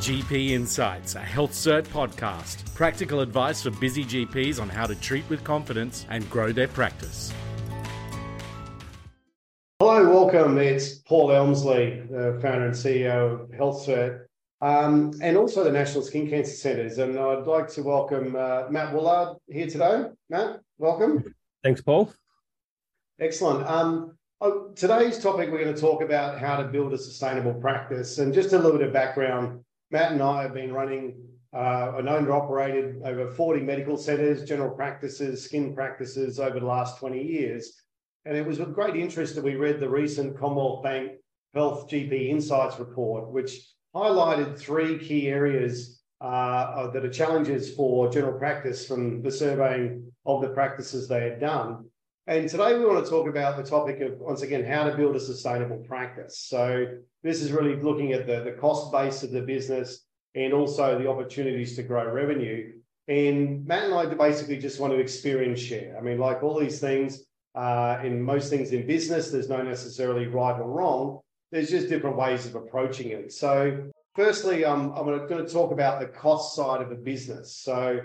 GP Insights, a HealthCert podcast. Practical advice for busy GPs on how to treat with confidence and grow their practice. Hello, welcome. It's Paul Elmslie, the founder and CEO of HealthCert, um, and also the National Skin Cancer Centres. And I'd like to welcome uh, Matt Woollard here today. Matt, welcome. Thanks, Paul. Excellent. Um, oh, today's topic, we're going to talk about how to build a sustainable practice. And just a little bit of background Matt and I have been running uh, and owned or operated over 40 medical centres, general practices, skin practices over the last 20 years. And it was with great interest that we read the recent Commonwealth Bank Health GP Insights report, which highlighted three key areas uh, that are challenges for general practice from the surveying of the practices they had done. And today we want to talk about the topic of, once again, how to build a sustainable practice. So this is really looking at the, the cost base of the business and also the opportunities to grow revenue. And Matt and I basically just want to experience share. I mean, like all these things, uh, in most things in business, there's no necessarily right or wrong. There's just different ways of approaching it. So, firstly, um, I'm going to talk about the cost side of a business. So,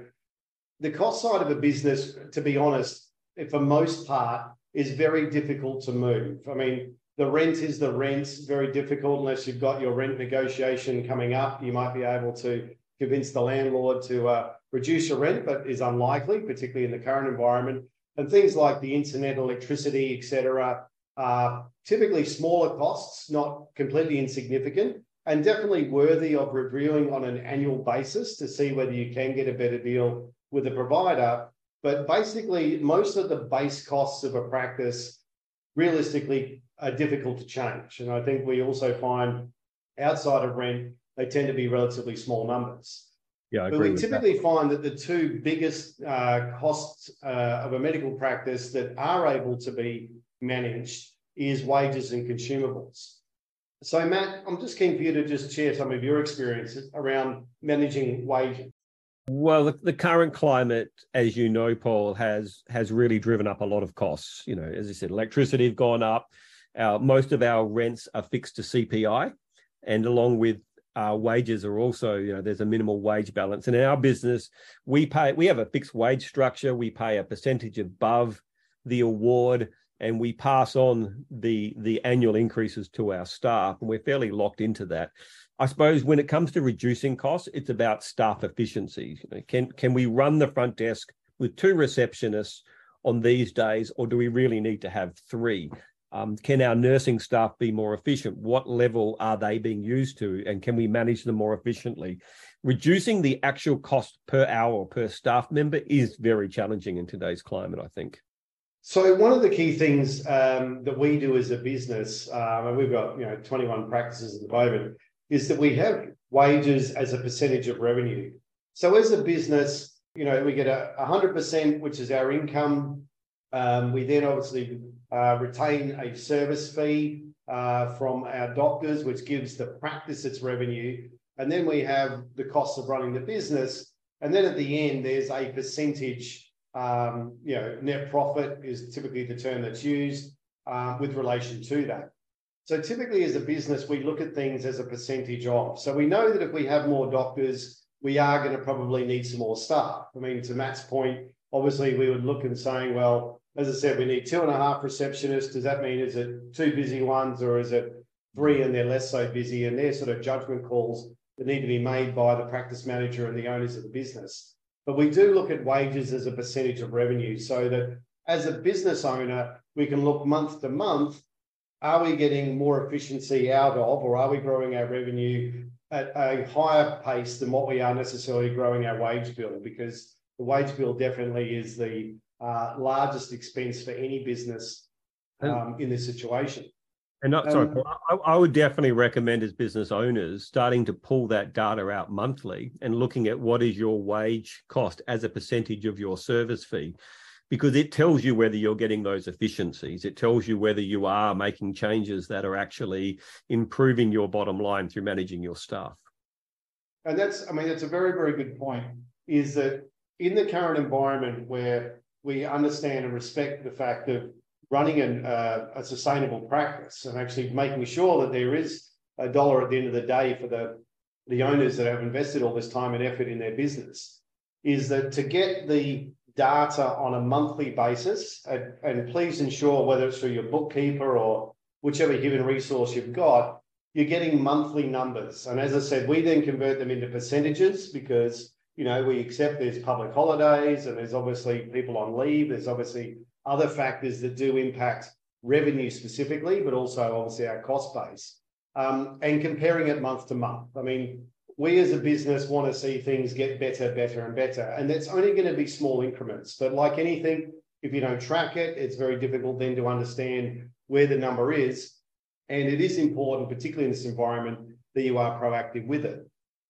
the cost side of a business, to be honest, for most part, is very difficult to move. I mean, the rent is the rent, very difficult unless you've got your rent negotiation coming up. You might be able to convince the landlord to uh, reduce your rent, but is unlikely, particularly in the current environment. And things like the internet, electricity, etc., are typically smaller costs, not completely insignificant, and definitely worthy of reviewing on an annual basis to see whether you can get a better deal with a provider. But basically, most of the base costs of a practice realistically are difficult to change. And I think we also find outside of rent, they tend to be relatively small numbers. Yeah, I but agree. we typically that. find that the two biggest uh, costs uh, of a medical practice that are able to be managed is wages and consumables. So, Matt, I'm just keen for you to just share some of your experiences around managing wages. Well, the, the, current climate, as you know, Paul, has has really driven up a lot of costs. You know, as I said, electricity have gone up. Our, most of our rents are fixed to CPI, and along with our wages are also, you know, there's a minimal wage balance. And in our business, we pay, we have a fixed wage structure. We pay a percentage above the award, and we pass on the the annual increases to our staff, and we're fairly locked into that. I suppose when it comes to reducing costs, it's about staff efficiency. Can can we run the front desk with two receptionists on these days, or do we really need to have three? Um, can our nursing staff be more efficient? What level are they being used to, and can we manage them more efficiently? Reducing the actual cost per hour or per staff member is very challenging in today's climate. I think. So one of the key things um, that we do as a business, and we've got you know 21 practices at the moment, is that we have wages as a percentage of revenue. So as a business, you know, we get a 100%, which is our income. Um, we then obviously uh, retain a service fee uh, from our doctors, which gives the practice its revenue. And then we have the costs of running the business. And then at the end, there's a percentage, um, you know, net profit is typically the term that's used uh, with relation to that. So typically as a business, we look at things as a percentage of. So we know that if we have more doctors, we are going to probably need some more staff. I mean, to Matt's point, obviously we would look and saying, well, as I said, we need two and a half receptionists. Does that mean is it two busy ones or is it three and they're less so busy? And they're sort of judgment calls that need to be made by the practice manager and the owners of the business. But we do look at wages as a percentage of revenue so that as a business owner, we can look month to month are we getting more efficiency out of, or are we growing our revenue at a higher pace than what we are necessarily growing our wage bill? Because the wage bill definitely is the uh, largest expense for any business um, in this situation. And not sorry, um, I, I, would definitely recommend as business owners starting to pull that data out monthly and looking at what is your wage cost as a percentage of your service fee because it tells you whether you're getting those efficiencies. It tells you whether you are making changes that are actually improving your bottom line through managing your staff. And that's, I mean, that's a very, very good point. Is that in the current environment where we understand and respect the fact of running an, uh, a sustainable practice and actually making sure that there is a dollar at the end of the day for the the owners that have invested all this time and effort in their business is that to get the data on a monthly basis, and, and please ensure whether it's through your bookkeeper or whichever human resource you've got, you're getting monthly numbers. And as I said, we then convert them into percentages because you know we accept there's public holidays and there's obviously people on leave. There's obviously other factors that do impact revenue specifically, but also obviously our cost base. Um, and comparing it month to month. I mean, we as a business want to see things get better, better, and better. And that's only going to be small increments. But like anything, if you don't track it, it's very difficult then to understand where the number is. And it is important, particularly in this environment, that you are proactive with it.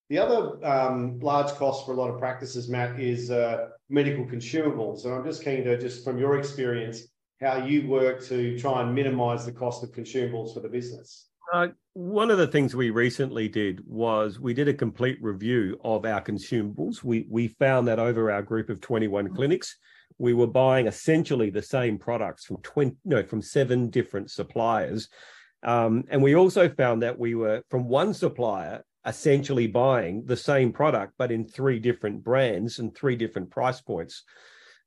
The other um, large cost for a lot of practices, Matt, is uh, medical consumables. And I'm just keen to, just from your experience, how you work to try and minimize the cost of consumables for the business. Uh, one of the things we recently did was we did a complete review of our consumables. We we found that over our group of 21 mm-hmm. clinics, we were buying essentially the same products from 20 no from seven different suppliers. Um, and we also found that we were from one supplier essentially buying the same product, but in three different brands and three different price points.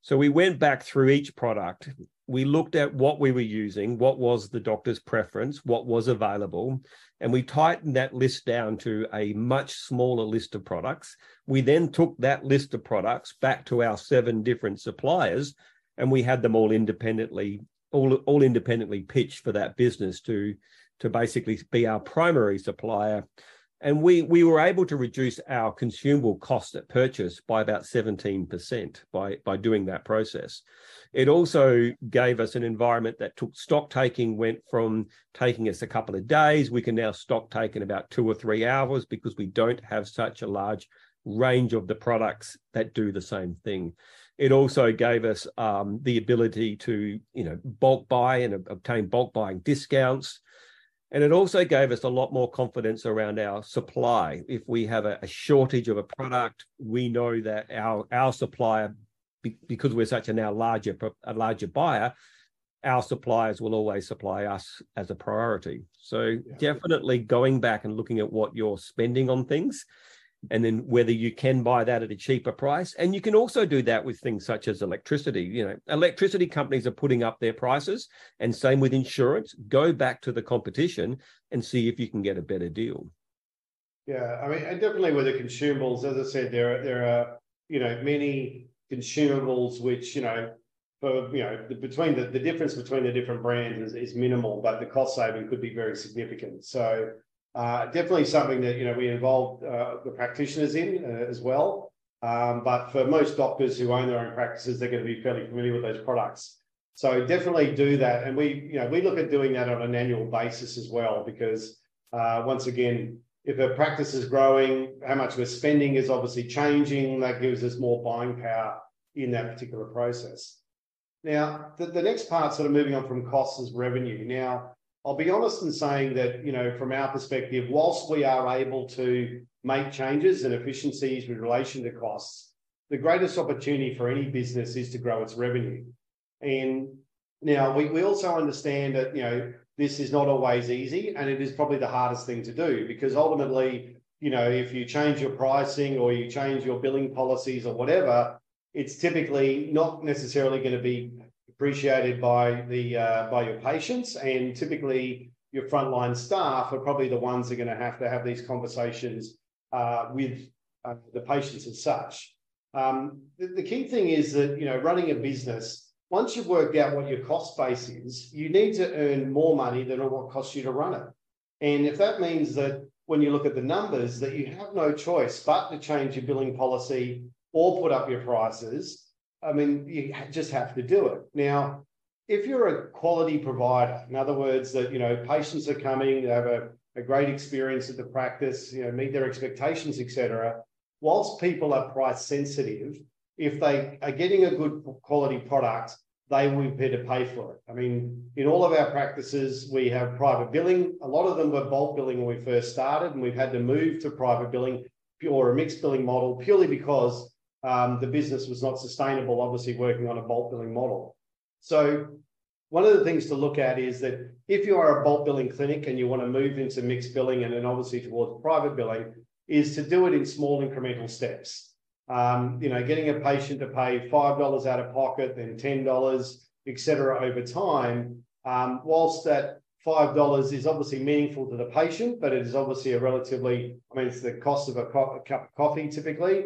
So we went back through each product. We looked at what we were using, what was the doctor's preference, what was available, and we tightened that list down to a much smaller list of products. We then took that list of products back to our seven different suppliers, and we had them all independently, all, all independently pitched for that business to, to basically be our primary supplier and we we were able to reduce our consumable cost at purchase by about 17% by by doing that process. It also gave us an environment that took stock taking went from taking us a couple of days. We can now stock take in about two or three hours because we don't have such a large range of the products that do the same thing. It also gave us um, the ability to you know bulk buy and obtain bulk buying discounts and it also gave us a lot more confidence around our supply. If we have a, a shortage of a product, we know that our our supplier, because we're such a now larger a larger buyer, our suppliers will always supply us as a priority. So yeah. definitely going back and looking at what you're spending on things and then whether you can buy that at a cheaper price. And you can also do that with things such as electricity. You know electricity companies are putting up their prices. And same with insurance. Go back to the competition and see if you can get a better deal. Yeah i mean definitely with the consumables as i said there are there are you know many consumables which you know for you know the, between the, the difference between the different brands is, is minimal but the cost saving could be very significant. So uh, definitely something that you know we involve uh, the practitioners in uh, as well. Um, but for most doctors who own their own practices, they're going to be fairly familiar with those products. So definitely do that, and we you know we look at doing that on an annual basis as well because uh, once again, if a practice is growing, how much we're spending is obviously changing. That gives us more buying power in that particular process. Now, the, the next part, sort of moving on from costs, is revenue. Now, I'll be honest in saying that, you know, from our perspective, whilst we are able to make changes and efficiencies with relation to costs, the greatest opportunity for any business is to grow its revenue. And now we, we also understand that, you know, this is not always easy and it is probably the hardest thing to do because ultimately, you know, if you change your pricing or you change your billing policies or whatever, it's typically not necessarily going to be appreciated by the uh, by your patients, and typically your frontline staff are probably the ones that are going to have to have these conversations uh, with uh, the patients as such. Um, the, the, key thing is that you know running a business. Once you've worked out what your cost base is, you need to earn more money than what costs you to run it. And if that means that when you look at the numbers, that you have no choice but to change your billing policy or put up your prices, I mean, you just have to do it. Now, if you're a quality provider, in other words, that you know patients are coming, they have a, a great experience at the practice, you know, meet their expectations, etc. Whilst people are price sensitive, if they are getting a good quality product, they will be prepared to pay for it. I mean, in all of our practices, we have private billing. A lot of them were bulk billing when we first started, and we've had to move to private billing or a mixed billing model purely because um, the business was not sustainable, obviously working on a bulk billing model. So one of the things to look at is that if you are a bulk billing clinic and you want to move into mixed billing and then obviously towards private billing, is to do it in small incremental steps. Um, you know, getting a patient to pay $5 out of pocket, then $10, et cetera, over time, um, whilst that $5 is obviously meaningful to the patient, but it is obviously a relatively, I mean, it's the cost of a, co- a cup of coffee typically.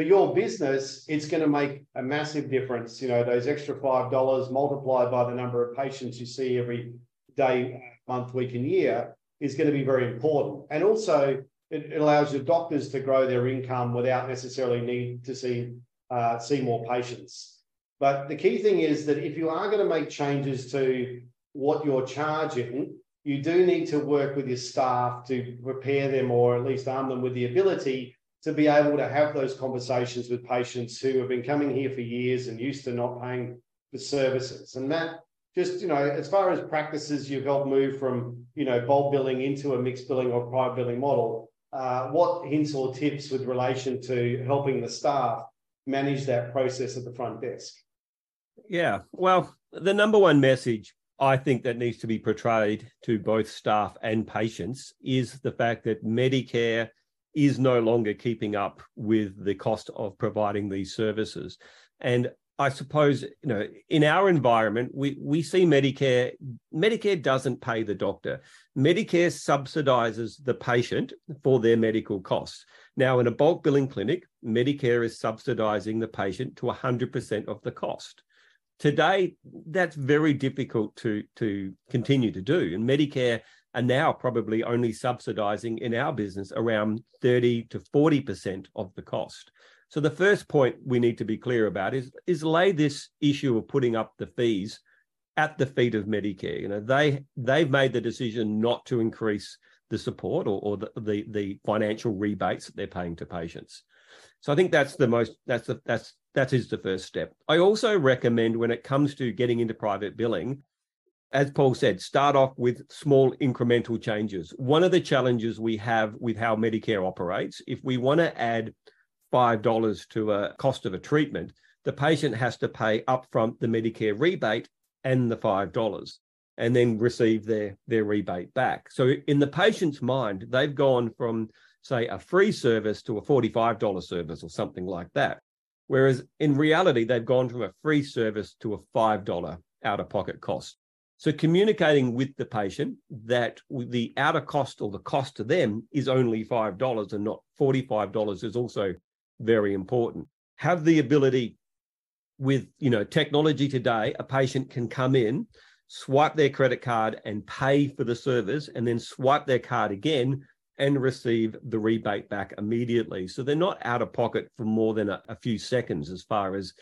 For your business, it's going to make a massive difference. You know, those extra $5 multiplied by the number of patients you see every day, month, week, and year is going to be very important. And also, it, it allows your doctors to grow their income without necessarily need to see uh, see more patients. But the key thing is that if you are going to make changes to what you're charging, you do need to work with your staff to prepare them or at least arm them with the ability to be able to have those conversations with patients who have been coming here for years and used to not paying for services. And that just, you know, as far as practices you've helped move from, you know, bulk billing into a mixed billing or private billing model, uh, what hints or tips with relation to helping the staff manage that process at the front desk? Yeah, well, the number one message I think that needs to be portrayed to both staff and patients is the fact that Medicare is no longer keeping up with the cost of providing these services. And I suppose you know in our environment we we see Medicare Medicare doesn't pay the doctor. Medicare subsidizes the patient for their medical costs. Now in a bulk billing clinic, Medicare is subsidizing the patient to 100% of the cost. Today that's very difficult to to continue to do and Medicare are now probably only subsidizing in our business around 30 to 40% of the cost. So the first point we need to be clear about is is lay this issue of putting up the fees at the feet of Medicare. You know, they they've made the decision not to increase the support or, or the, the, the financial rebates that they're paying to patients. So I think that's the most that's the that's that is the first step. I also recommend when it comes to getting into private billing, as Paul said, start off with small incremental changes. One of the challenges we have with how Medicare operates, if we want to add $5 to a cost of a treatment, the patient has to pay upfront the Medicare rebate and the $5 and then receive their, their rebate back. So, in the patient's mind, they've gone from, say, a free service to a $45 service or something like that. Whereas in reality, they've gone from a free service to a $5 out of pocket cost. So, communicating with the patient that the outer cost or the cost to them is only $5 and not $45 is also very important. Have the ability with you know technology today, a patient can come in, swipe their credit card and pay for the service, and then swipe their card again and receive the rebate back immediately. So they're not out of pocket for more than a, a few seconds as far as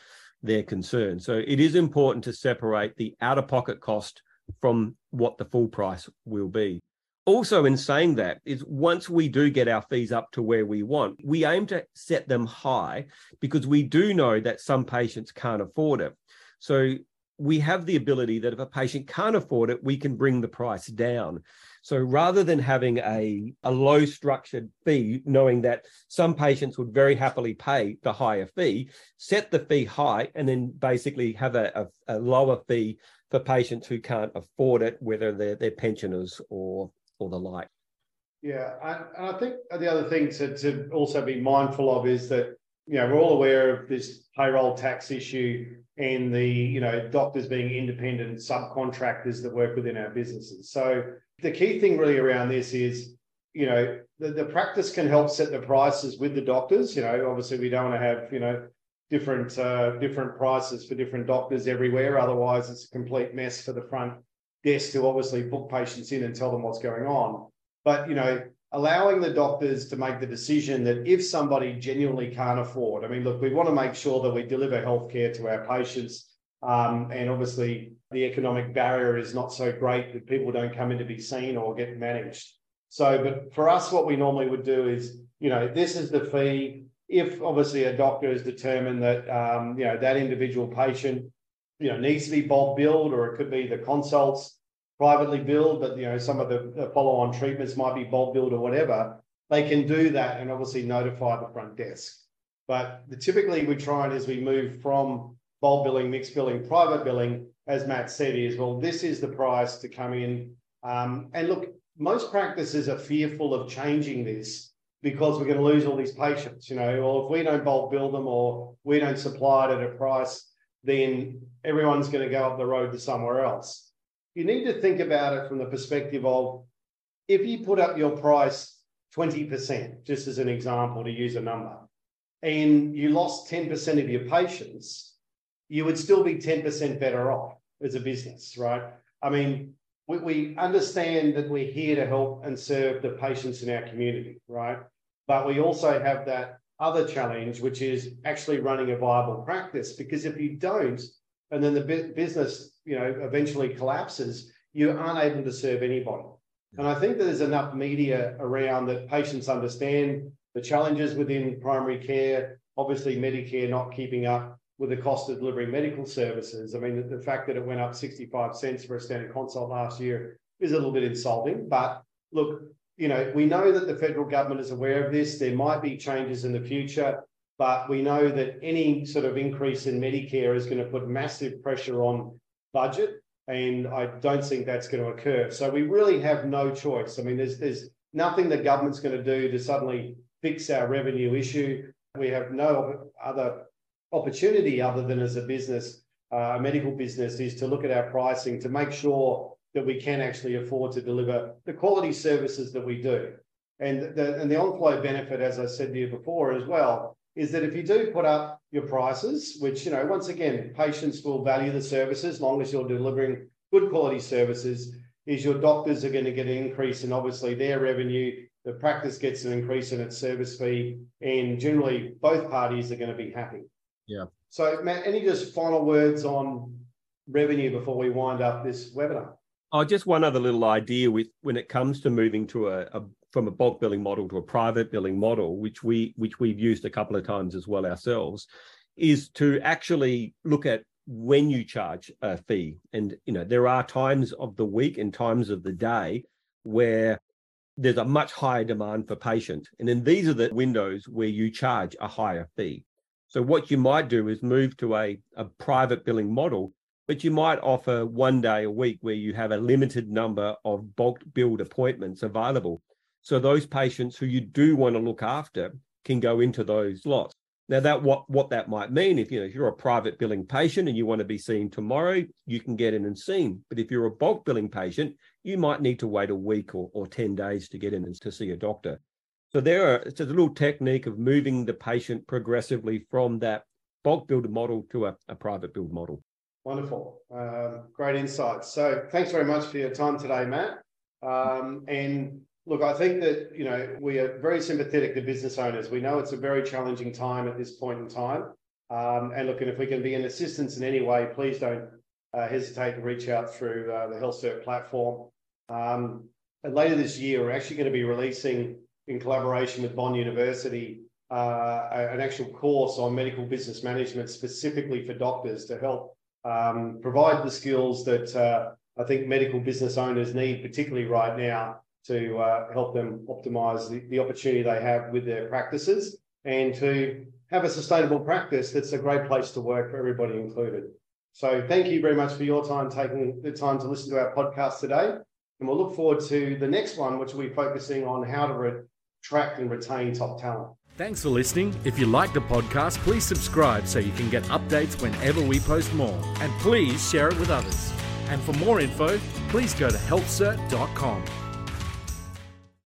they're concerned. So it is important to separate the out of pocket cost from what the full price will be. Also in saying that is once we do get our fees up to where we want we aim to set them high because we do know that some patients can't afford it. So we have the ability that if a patient can't afford it we can bring the price down so rather than having a, a low structured fee knowing that some patients would very happily pay the higher fee set the fee high and then basically have a, a, a lower fee for patients who can't afford it whether they're, they're pensioners or or the like. Yeah, and I think the other thing to, to also be mindful of is that you know we're all aware of this payroll tax issue and the you know doctors being independent subcontractors that work within our businesses. So the key thing really around this is you know the, the practice can help set the prices with the doctors. You know, obviously we don't want to have you know different uh, different prices for different doctors everywhere. Otherwise, it's a complete mess for the front desk to obviously book patients in and tell them what's going on. But, you know, allowing the doctors to make the decision that if somebody genuinely can't afford, I mean, look, we want to make sure that we deliver healthcare to our patients. Um, and obviously, the economic barrier is not so great that people don't come in to be seen or get managed. So, but for us, what we normally would do is, you know, this is the fee. If obviously a doctor has determined that, um, you know, that individual patient you know, needs to be bulk billed, or it could be the consults privately billed, but you know, some of the follow-on treatments might be bulk billed or whatever. They can do that and obviously notify the front desk. But the, typically, we try and as we move from bulk billing, mixed billing, private billing, as Matt said, is well, this is the price to come in. Um, and look, most practices are fearful of changing this because we're going to lose all these patients, you know, or if we don't bulk bill them or we don't supply it at a price, then everyone's going to go up the road to somewhere else. You need to think about it from the perspective of if you put up your price 20%, just as an example to use a number, and you lost 10% of your patients, you would still be 10% better off as a business, right? I mean, we, we understand that we're here to help and serve the patients in our community, right? But we also have that other challenge, which is actually running a viable practice. Because if you don't, and then the business, you know, eventually collapses, you aren't able to serve anybody. And I think that there's enough media around that patients understand the challenges within primary care, obviously Medicare not keeping up with the cost of delivering medical services. I mean, the, the fact that it went up 65 cents for a standard consult last year is a little bit insulting. But look, you know, we know that the federal government is aware of this. There might be changes in the future, but we know that any sort of increase in Medicare is going to put massive pressure on budget. And I don't think that's going to occur. So we really have no choice. I mean, there's there's nothing the government's going to do to suddenly fix our revenue issue. We have no other opportunity other than as a business, uh, a medical business, is to look at our pricing to make sure that we can actually afford to deliver the quality services that we do. And the, and the on-flow benefit, as I said to you before as well, is that if you do put up your prices, which, you know, once again, patients will value the services as long as you're delivering good quality services, is your doctors are going to get an increase in obviously their revenue, the practice gets an increase in its service fee, and generally both parties are going to be happy. Yeah. So, Matt, any just final words on revenue before we wind up this webinar? Oh, just one other little idea with when it comes to moving to a, a from a bulk billing model to a private billing model, which we which we've used a couple of times as well ourselves, is to actually look at when you charge a fee. And you know, there are times of the week and times of the day where there's a much higher demand for patient. And then these are the windows where you charge a higher fee. So what you might do is move to a, a private billing model, but you might offer one day a week where you have a limited number of bulk billed appointments available. So those patients who you do want to look after can go into those slots. Now that what what that might mean, if you know if you're a private billing patient and you want to be seen tomorrow, you can get in and seen. But if you're a bulk billing patient, you might need to wait a week or, or 10 days to get in and to see a doctor. So there are it's a little technique of moving the patient progressively from that bulk billed model to a, a private billed model. Wonderful. Um, great insights. So thanks very much for your time today, Matt. Um, and look, I think that, you know, we are very sympathetic to business owners. We know it's a very challenging time at this point in time. Um, and look, and if we can be an assistance in any way, please don't uh, hesitate to reach out through uh, the HealthCert platform. Um, and later this year, we're actually going to be releasing in collaboration with Bond University, uh, an actual course on medical business management specifically for doctors to help um, provide the skills that uh, I think medical business owners need, particularly right now, to uh, help them optimize the, the opportunity they have with their practices and to have a sustainable practice that's a great place to work for everybody included. So thank you very much for your time taking the time to listen to our podcast today. And we'll look forward to the next one, which will be focusing on how to re- attract and retain top talent. Thanks for listening. If you like the podcast, please subscribe so you can get updates whenever we post more. And please share it with others. And for more info, please go to healthcert.com.